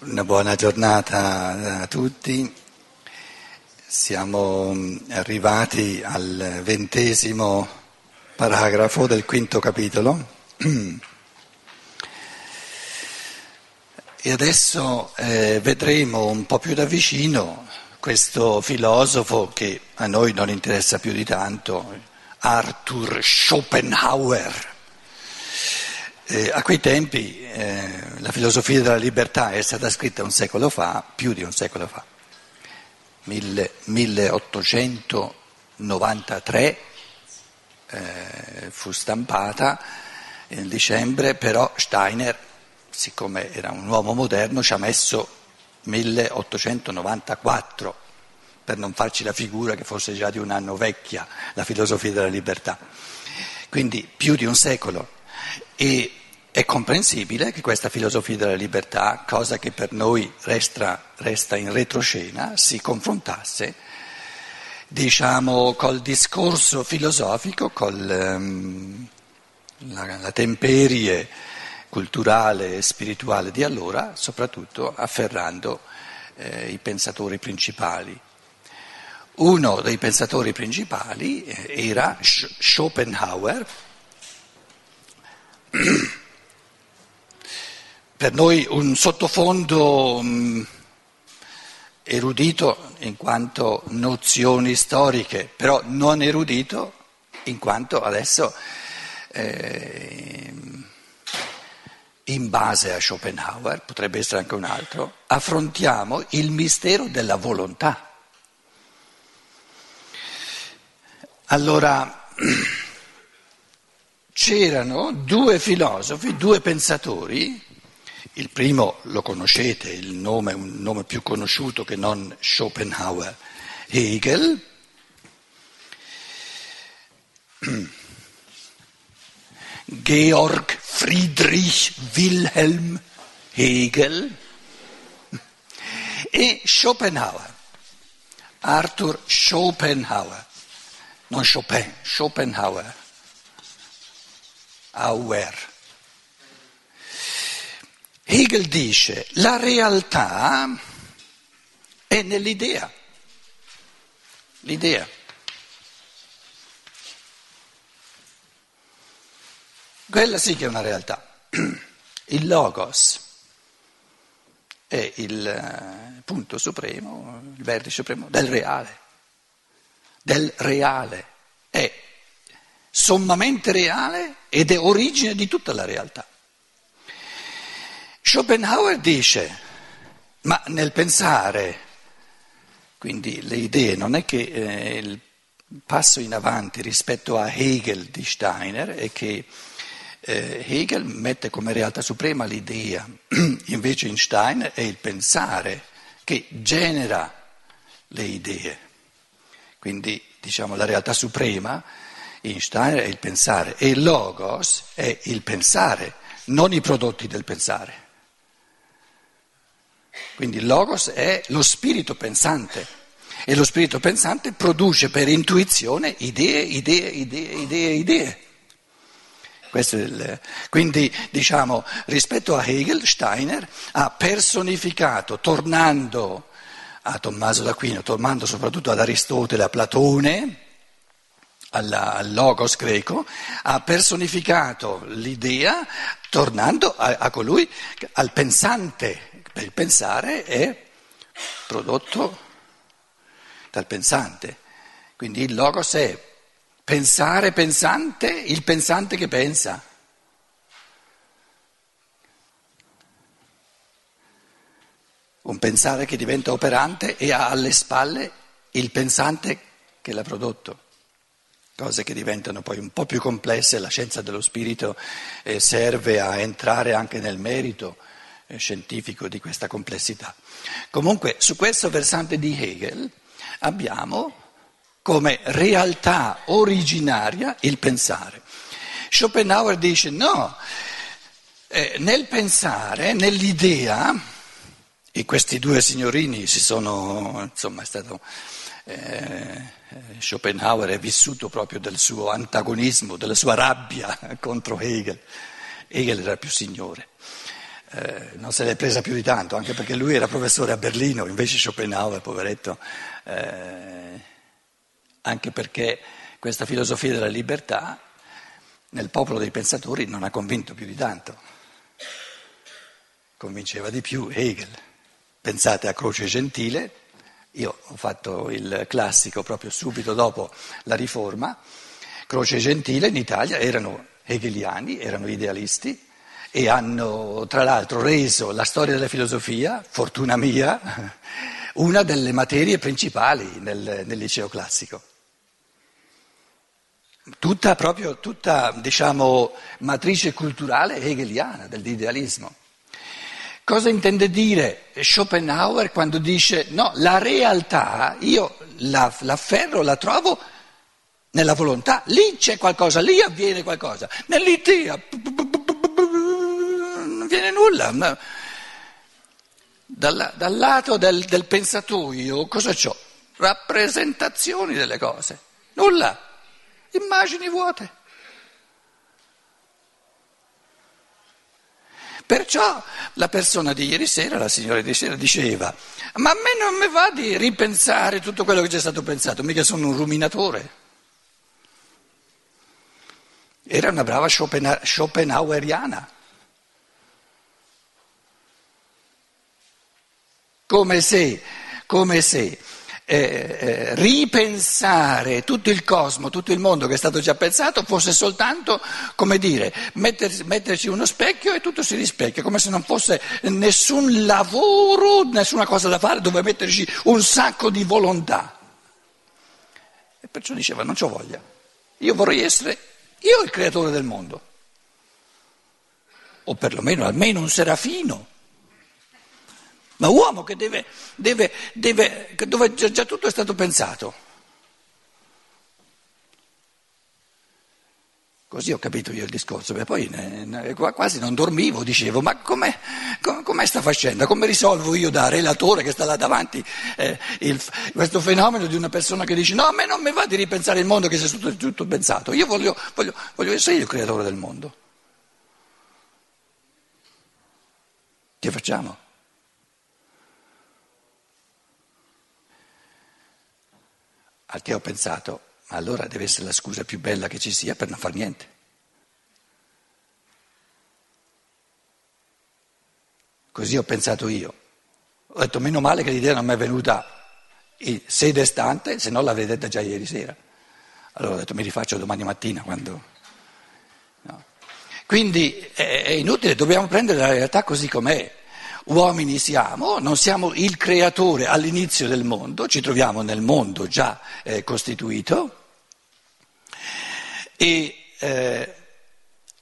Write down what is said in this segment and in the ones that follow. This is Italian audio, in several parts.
Una buona giornata a tutti. Siamo arrivati al ventesimo paragrafo del quinto capitolo. E adesso eh, vedremo un po' più da vicino questo filosofo che a noi non interessa più di tanto, Arthur Schopenhauer. Eh, a quei tempi eh, la filosofia della libertà è stata scritta un secolo fa, più di un secolo fa, Mille, 1893 eh, fu stampata nel dicembre, però Steiner, siccome era un uomo moderno, ci ha messo 1894 per non farci la figura che fosse già di un anno vecchia la filosofia della libertà. Quindi più di un secolo. E è comprensibile che questa filosofia della libertà, cosa che per noi resta, resta in retroscena, si confrontasse, diciamo, col discorso filosofico, con um, la, la temperie culturale e spirituale di allora, soprattutto afferrando eh, i pensatori principali. Uno dei pensatori principali eh, era Schopenhauer. per noi un sottofondo mh, erudito in quanto nozioni storiche, però non erudito in quanto adesso eh, in base a Schopenhauer, potrebbe essere anche un altro, affrontiamo il mistero della volontà. Allora, c'erano due filosofi, due pensatori il primo lo conoscete, il nome è un nome più conosciuto che non Schopenhauer, Hegel. Georg Friedrich Wilhelm Hegel. E Schopenhauer, Arthur Schopenhauer, non Chopin, Schopenhauer, Auer. Hegel dice la realtà è nell'idea, l'idea. Quella sì che è una realtà. Il logos è il eh, punto supremo, il vertice supremo del reale, del reale. È sommamente reale ed è origine di tutta la realtà. Schopenhauer dice, ma nel pensare, quindi le idee, non è che eh, il passo in avanti rispetto a Hegel di Steiner è che eh, Hegel mette come realtà suprema l'idea, invece in Steiner è il pensare che genera le idee. Quindi diciamo la realtà suprema in Steiner è il pensare e il logos è il pensare, non i prodotti del pensare. Quindi il logos è lo spirito pensante e lo spirito pensante produce per intuizione idee, idee, idee, idee, idee. Il, quindi diciamo rispetto a Hegel, Steiner ha personificato, tornando a Tommaso d'Aquino, tornando soprattutto ad Aristotele, a Platone, alla, al logos greco, ha personificato l'idea tornando a, a colui, al pensante il pensare è prodotto dal pensante. Quindi il logos è pensare pensante, il pensante che pensa. Un pensare che diventa operante e ha alle spalle il pensante che l'ha prodotto. Cose che diventano poi un po' più complesse, la scienza dello spirito eh, serve a entrare anche nel merito scientifico di questa complessità. Comunque su questo versante di Hegel abbiamo come realtà originaria il pensare. Schopenhauer dice no, eh, nel pensare, nell'idea, e questi due signorini si sono, insomma è stato... Eh, Schopenhauer è vissuto proprio del suo antagonismo, della sua rabbia contro Hegel. Hegel era più signore. Eh, non se l'è presa più di tanto, anche perché lui era professore a Berlino, invece Schopenhauer, poveretto, eh, anche perché questa filosofia della libertà nel popolo dei pensatori non ha convinto più di tanto. Convinceva di più Hegel. Pensate a Croce Gentile, io ho fatto il classico proprio subito dopo la riforma, Croce Gentile in Italia erano hegeliani, erano idealisti e hanno tra l'altro reso la storia della filosofia, fortuna mia, una delle materie principali nel, nel liceo classico. Tutta proprio, tutta diciamo matrice culturale hegeliana dell'idealismo. Cosa intende dire Schopenhauer quando dice no, la realtà io la, l'afferro, la trovo nella volontà, lì c'è qualcosa, lì avviene qualcosa, nell'idea nulla. Dal, dal lato del, del pensatoio cosa ho? Rappresentazioni delle cose, nulla, immagini vuote. Perciò la persona di ieri sera, la signora di sera, diceva, ma a me non mi va di ripensare tutto quello che c'è stato pensato, mica sono un ruminatore. Era una brava Schopenhaueriana. Come se, come se eh, eh, ripensare tutto il cosmo, tutto il mondo che è stato già pensato fosse soltanto, come dire, metterci, metterci uno specchio e tutto si rispecchia, come se non fosse nessun lavoro, nessuna cosa da fare dove metterci un sacco di volontà. E perciò diceva, non c'ho voglia, io vorrei essere io il creatore del mondo, o perlomeno almeno un serafino, ma uomo che deve, deve, deve dove già tutto è stato pensato. Così ho capito io il discorso, e poi quasi non dormivo, dicevo, ma com'è, com'è sta facendo? Come risolvo io da relatore che sta là davanti eh, il, questo fenomeno di una persona che dice no, a me non mi va di ripensare il mondo che sia tutto, tutto pensato, io voglio, voglio, voglio essere io il creatore del mondo. Che facciamo? Al che ho pensato, ma allora deve essere la scusa più bella che ci sia per non far niente. Così ho pensato io. Ho detto meno male che l'idea non mi è venuta in sede stante, se no l'avrei detta già ieri sera. Allora ho detto mi rifaccio domani mattina quando... No. Quindi è inutile, dobbiamo prendere la realtà così com'è. Uomini siamo, non siamo il creatore all'inizio del mondo, ci troviamo nel mondo già eh, costituito. E eh,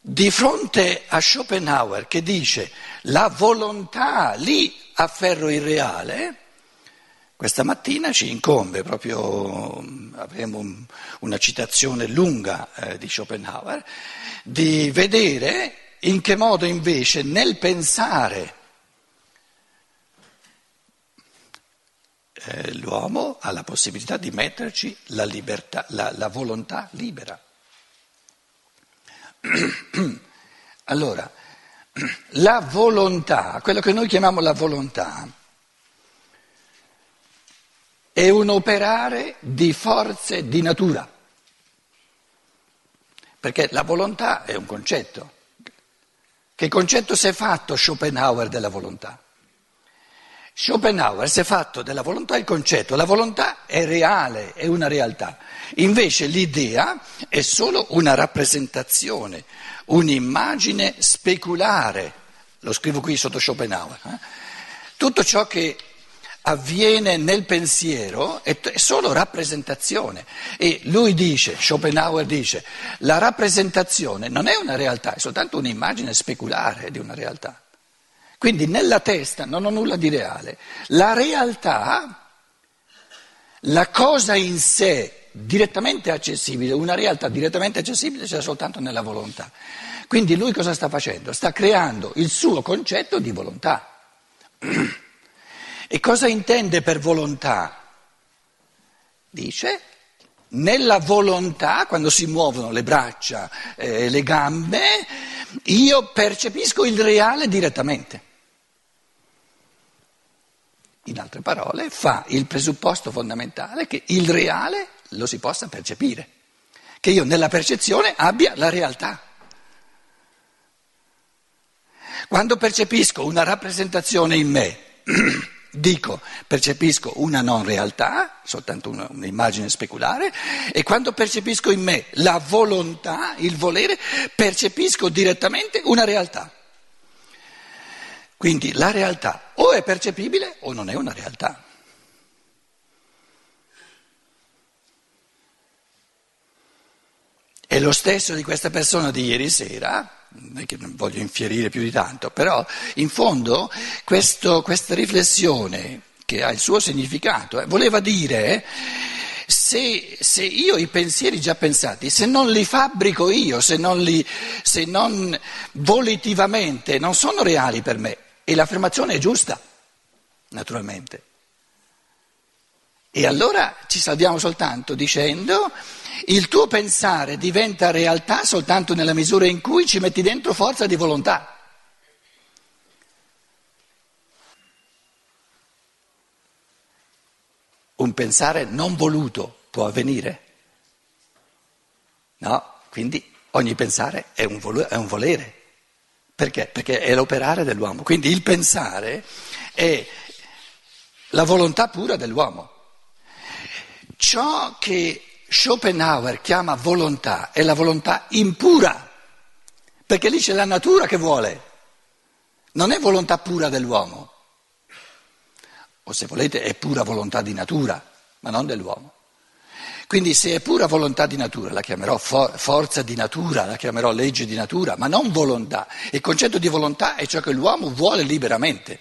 di fronte a Schopenhauer che dice la volontà lì afferro il reale, questa mattina ci incombe proprio, avremo un, una citazione lunga eh, di Schopenhauer, di vedere in che modo invece nel pensare eh, l'uomo ha la possibilità di metterci la, libertà, la, la volontà libera. Allora, la volontà, quello che noi chiamiamo la volontà, è un operare di forze di natura, perché la volontà è un concetto. Che concetto si è fatto Schopenhauer della volontà? Schopenhauer si è fatto della volontà il concetto, la volontà è reale, è una realtà, invece l'idea è solo una rappresentazione, un'immagine speculare, lo scrivo qui sotto Schopenhauer. Eh? Tutto ciò che avviene nel pensiero è, è solo rappresentazione e lui dice, Schopenhauer dice, la rappresentazione non è una realtà, è soltanto un'immagine speculare di una realtà. Quindi nella testa non ho nulla di reale. La realtà, la cosa in sé direttamente accessibile, una realtà direttamente accessibile c'è soltanto nella volontà. Quindi lui cosa sta facendo? Sta creando il suo concetto di volontà. E cosa intende per volontà? Dice, nella volontà, quando si muovono le braccia e eh, le gambe, io percepisco il reale direttamente. In altre parole, fa il presupposto fondamentale che il reale lo si possa percepire, che io nella percezione abbia la realtà. Quando percepisco una rappresentazione in me, dico percepisco una non realtà, soltanto un'immagine speculare, e quando percepisco in me la volontà, il volere, percepisco direttamente una realtà. Quindi la realtà o è percepibile o non è una realtà. E lo stesso di questa persona di ieri sera, non è che non voglio infierire più di tanto, però in fondo questo, questa riflessione che ha il suo significato eh, voleva dire se, se, io i pensieri già pensati, se non li fabbrico io, se non, li, se non volitivamente, non sono reali per me, e l'affermazione è giusta, naturalmente. E allora ci salviamo soltanto dicendo il tuo pensare diventa realtà soltanto nella misura in cui ci metti dentro forza di volontà. Un pensare non voluto può avvenire? No, quindi ogni pensare è un, vol- è un volere. Perché? Perché è l'operare dell'uomo. Quindi il pensare è la volontà pura dell'uomo. Ciò che Schopenhauer chiama volontà è la volontà impura, perché lì c'è la natura che vuole, non è volontà pura dell'uomo, o se volete è pura volontà di natura, ma non dell'uomo. Quindi se è pura volontà di natura la chiamerò for- forza di natura, la chiamerò legge di natura, ma non volontà. Il concetto di volontà è ciò che l'uomo vuole liberamente.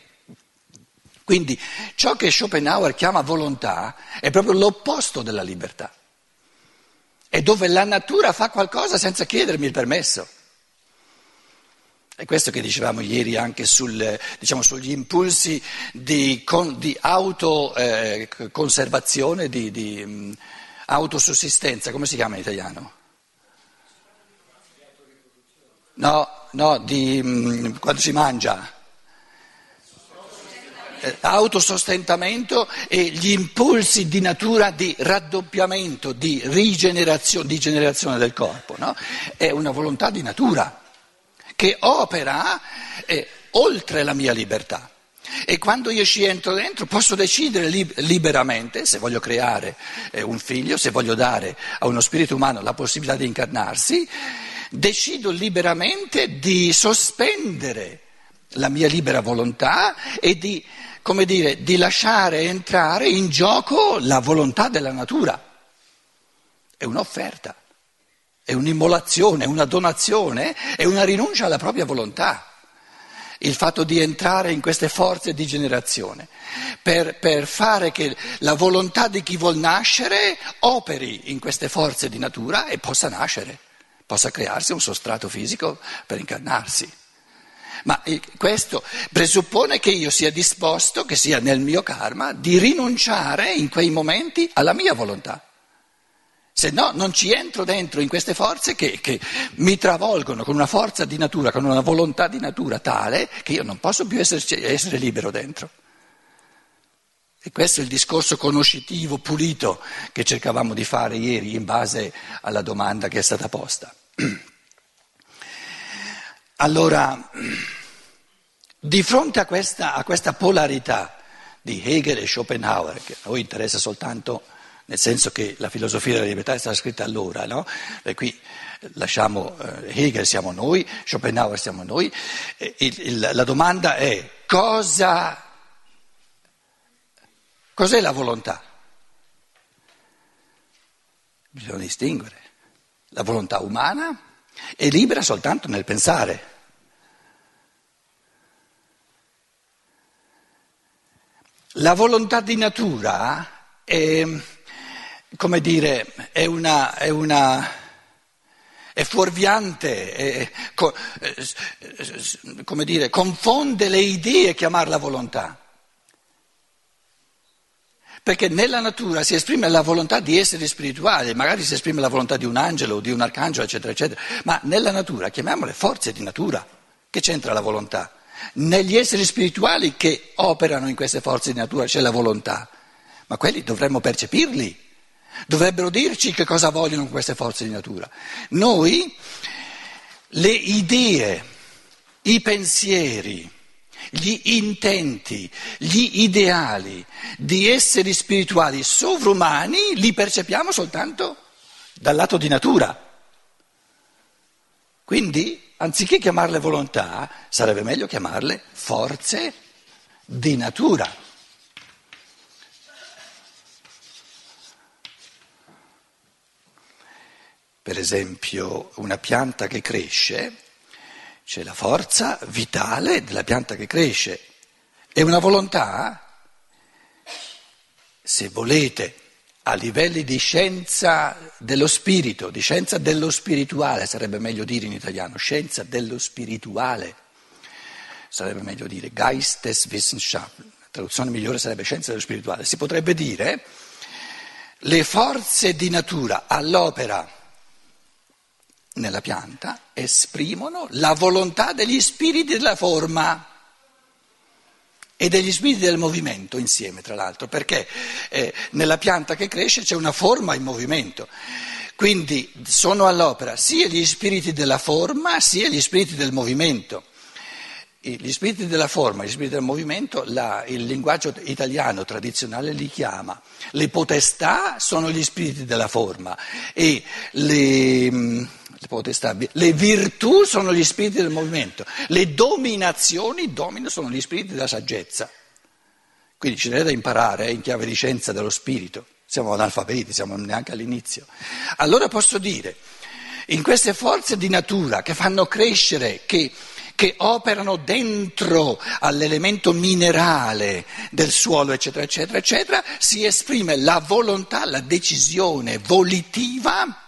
Quindi ciò che Schopenhauer chiama volontà è proprio l'opposto della libertà è dove la natura fa qualcosa senza chiedermi il permesso. È questo che dicevamo ieri anche sul, diciamo, sugli impulsi di, con, di autoconservazione, eh, di, di autosussistenza, come si chiama in italiano? No, no, di, um, quando si mangia. Eh, autosostentamento e gli impulsi di natura di raddoppiamento, di rigenerazione, di generazione del corpo. No? È una volontà di natura che opera eh, oltre la mia libertà. E quando io ci entro dentro posso decidere liberamente se voglio creare eh, un figlio, se voglio dare a uno spirito umano la possibilità di incarnarsi, decido liberamente di sospendere la mia libera volontà e di come dire, di lasciare entrare in gioco la volontà della natura. È un'offerta, è un'immolazione, è una donazione, è una rinuncia alla propria volontà. Il fatto di entrare in queste forze di generazione, per, per fare che la volontà di chi vuol nascere operi in queste forze di natura e possa nascere, possa crearsi un sostrato fisico per incarnarsi. Ma eh, questo presuppone che io sia disposto, che sia nel mio karma, di rinunciare in quei momenti alla mia volontà. Se no non ci entro dentro in queste forze che, che, mi travolgono con una forza di natura, con una volontà di natura tale che io non posso più esserci, essere libero dentro. E questo è il discorso conoscitivo pulito che cercavamo di fare ieri in base alla domanda che è stata posta. Allora, di fronte a questa, a questa polarità di Hegel e Schopenhauer, che a noi interessa soltanto nel senso che la filosofia della libertà è stata scritta allora, no? E qui lasciamo eh, Hegel siamo noi, Schopenhauer siamo noi, il, il, la domanda è cosa, cos'è la volontà? Bisogna distinguere. La volontà umana è libera soltanto nel pensare. La volontà di natura è, come dire, è una, è una è fuorviante, è, come dire, confonde le idee chiamarla volontà. Perché nella natura si esprime la volontà di essere spirituali, magari si esprime la volontà di un angelo, di un arcangelo, eccetera, eccetera, ma nella natura, chiamiamole forze di natura, che c'entra la volontà? Negli esseri spirituali che operano in queste forze di natura c'è la volontà, ma quelli dovremmo percepirli, dovrebbero dirci che cosa vogliono queste forze di natura. Noi le idee, i pensieri, gli intenti, gli ideali di esseri spirituali sovrumani li percepiamo soltanto dal lato di natura. Quindi, anziché chiamarle volontà, sarebbe meglio chiamarle forze di natura. Per esempio, una pianta che cresce c'è la forza vitale della pianta che cresce. E una volontà, se volete, a livelli di scienza dello spirito, di scienza dello spirituale, sarebbe meglio dire in italiano, scienza dello spirituale, sarebbe meglio dire Geisteswissenschaft, la traduzione migliore sarebbe scienza dello spirituale, si potrebbe dire le forze di natura all'opera nella pianta esprimono la volontà degli spiriti della forma e degli spiriti del movimento insieme, tra l'altro, perché eh, nella pianta che cresce c'è una forma in movimento. Quindi sono all'opera sia gli spiriti della forma sia gli spiriti del movimento. Gli spiriti della forma, gli spiriti del movimento, la, il linguaggio italiano tradizionale li chiama. Le potestà sono gli spiriti della forma e le potestà, le virtù sono gli spiriti del movimento, le dominazioni domino sono gli spiriti della saggezza. Quindi ci n'è da imparare eh, in chiave di scienza dello spirito, siamo analfabeti, siamo neanche all'inizio. Allora posso dire, in queste forze di natura che fanno crescere, che, che operano dentro all'elemento minerale del suolo, eccetera, eccetera, eccetera, si esprime la volontà, la decisione volitiva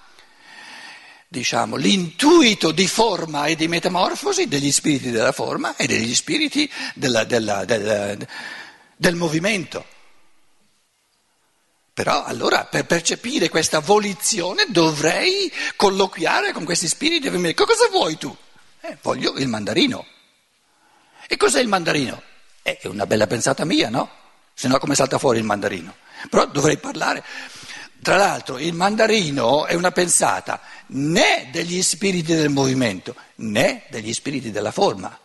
diciamo, l'intuito di forma e di metamorfosi degli spiriti della forma e degli spiriti della, della, della, del movimento. Però allora per percepire questa volizione dovrei colloquiare con questi spiriti e dire cosa vuoi tu? Eh, voglio il mandarino. E cos'è il mandarino? Eh, è una bella pensata mia, no? Se no come salta fuori il mandarino? Però dovrei parlare. Tra l'altro il mandarino è una pensata né degli spiriti del movimento né degli spiriti della forma,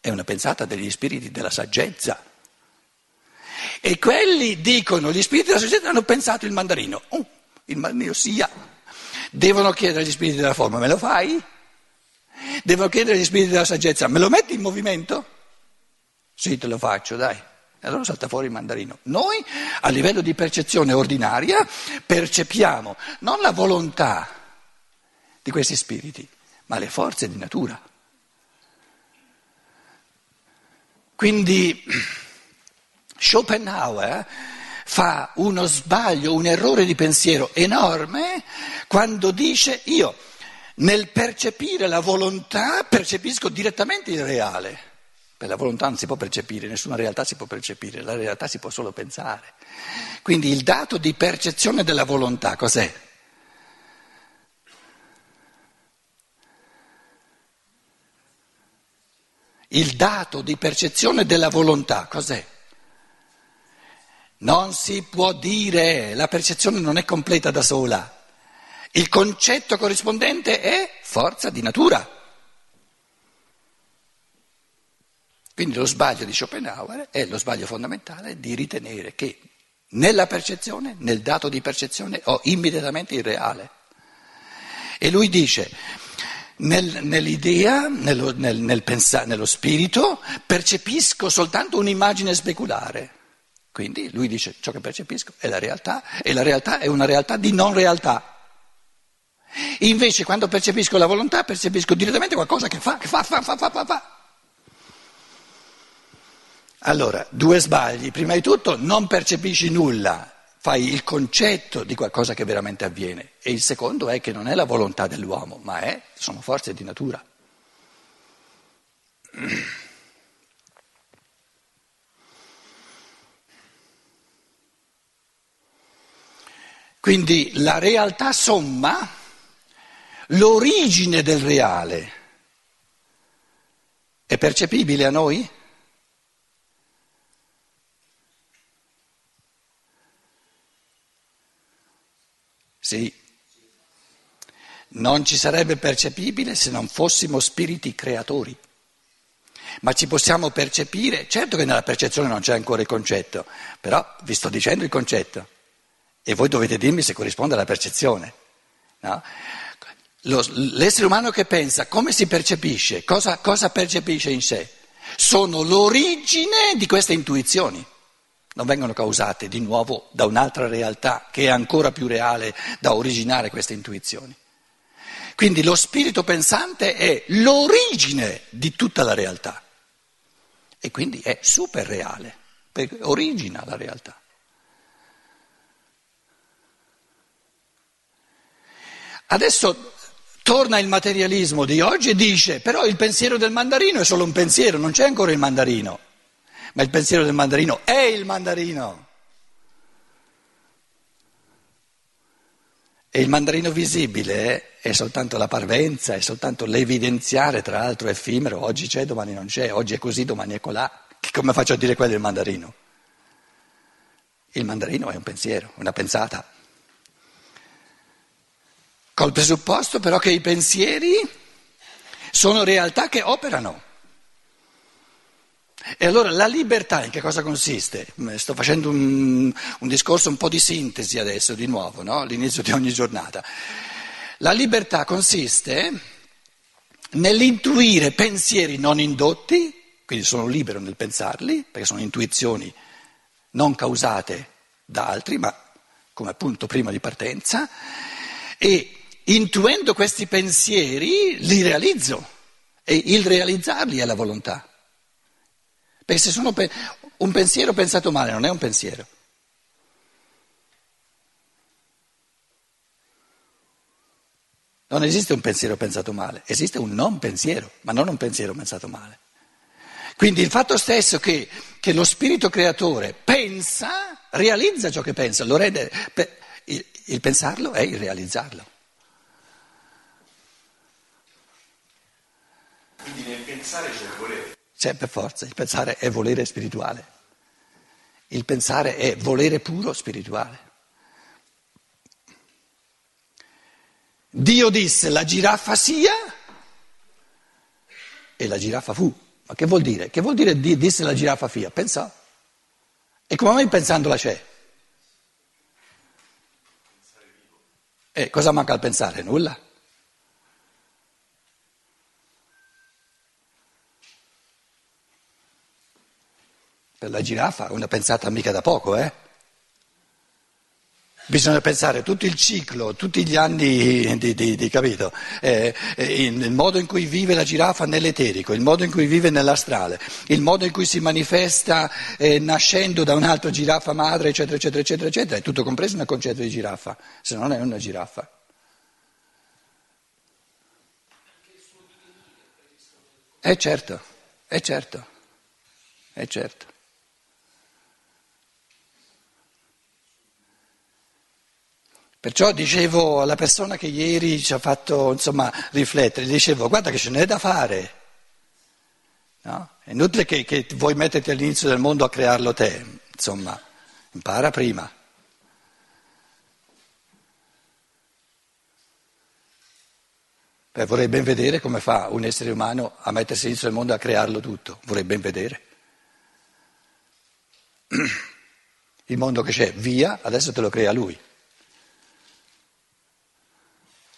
è una pensata degli spiriti della saggezza. E quelli dicono, gli spiriti della saggezza hanno pensato il mandarino, oh, il mandarino sia. Devono chiedere agli spiriti della forma, me lo fai? Devono chiedere agli spiriti della saggezza, me lo metti in movimento? Sì, te lo faccio, dai. E allora salta fuori il mandarino. Noi, a livello di percezione ordinaria, percepiamo non la volontà di questi spiriti, ma le forze di natura. Quindi Schopenhauer fa uno sbaglio, un errore di pensiero enorme quando dice io nel percepire la volontà percepisco direttamente il reale. Per la volontà non si può percepire, nessuna realtà si può percepire, la realtà si può solo pensare. Quindi il dato di percezione della volontà cos'è? Il dato di percezione della volontà cos'è? Non si può dire, la percezione non è completa da sola. Il concetto corrispondente è forza di natura. Quindi lo sbaglio di Schopenhauer è lo sbaglio fondamentale di ritenere che nella percezione, nel dato di percezione, ho immediatamente il reale. E lui dice, nel, nell'idea, nello, nel, nel pensa, nello spirito, percepisco soltanto un'immagine speculare. Quindi lui dice, ciò che percepisco è la realtà e la realtà è una realtà di non realtà. Invece quando percepisco la volontà percepisco direttamente qualcosa che fa, che fa, fa, fa, fa, fa. Allora, due sbagli. Prima di tutto non percepisci nulla, fai il concetto di qualcosa che veramente avviene. E il secondo è che non è la volontà dell'uomo, ma è, sono forze di natura. Quindi la realtà somma, l'origine del reale, è percepibile a noi? Sì. Non ci sarebbe percepibile se non fossimo spiriti creatori. Ma ci possiamo percepire, certo che nella percezione non c'è ancora il concetto, però vi sto dicendo il concetto e voi dovete dirmi se corrisponde alla percezione. No? Lo, l'essere umano che pensa, come si percepisce? Cosa, cosa percepisce in sé? Sono l'origine di queste intuizioni non vengono causate di nuovo da un'altra realtà che è ancora più reale da originare queste intuizioni. Quindi lo spirito pensante è l'origine di tutta la realtà e quindi è super reale, perché origina la realtà. Adesso torna il materialismo di oggi e dice però il pensiero del mandarino è solo un pensiero, non c'è ancora il mandarino ma il pensiero del mandarino è il mandarino. E il mandarino visibile è soltanto la parvenza, è soltanto l'evidenziare, tra l'altro effimero, oggi c'è, domani non c'è, oggi è così, domani è colà. Come faccio a dire quello del mandarino? Il mandarino è un pensiero, una pensata. Col presupposto però che i pensieri sono realtà che operano. E allora la libertà in che cosa consiste? Sto facendo un, un discorso un po' di sintesi adesso, di nuovo, no? all'inizio di ogni giornata. La libertà consiste nell'intuire pensieri non indotti, quindi sono libero nel pensarli, perché sono intuizioni non causate da altri, ma come appunto prima di partenza, e intuendo questi pensieri li realizzo e il realizzarli è la volontà. Perché se sono pe- un pensiero pensato male non è un pensiero. Non esiste un pensiero pensato male, esiste un non pensiero, ma non un pensiero pensato male. Quindi il fatto stesso che, che lo spirito creatore pensa, realizza ciò che pensa, rende, il, il pensarlo è il realizzarlo. Quindi nel pensare c'è il volere. C'è per forza, il pensare è volere spirituale, il pensare è volere puro spirituale. Dio disse la giraffa sia e la giraffa fu. Ma che vuol dire? Che vuol dire disse la giraffa fia? Pensò. E come mai pensandola c'è? E cosa manca al pensare? Nulla. La giraffa una pensata mica da poco, eh? Bisogna pensare tutto il ciclo, tutti gli anni di, di, di capito, eh, eh, il modo in cui vive la giraffa nell'eterico, il modo in cui vive nell'astrale, il modo in cui si manifesta eh, nascendo da un'altra giraffa madre, eccetera, eccetera, eccetera, eccetera, è tutto compreso nel concetto di giraffa, se non è una giraffa. È certo, è certo, è certo. Perciò dicevo alla persona che ieri ci ha fatto insomma, riflettere, dicevo guarda che ce n'è da fare. No? È inutile che, che vuoi metterti all'inizio del mondo a crearlo te, insomma, impara prima. Beh, vorrei ben vedere come fa un essere umano a mettersi all'inizio del mondo a crearlo tutto, vorrei ben vedere. Il mondo che c'è, via, adesso te lo crea lui.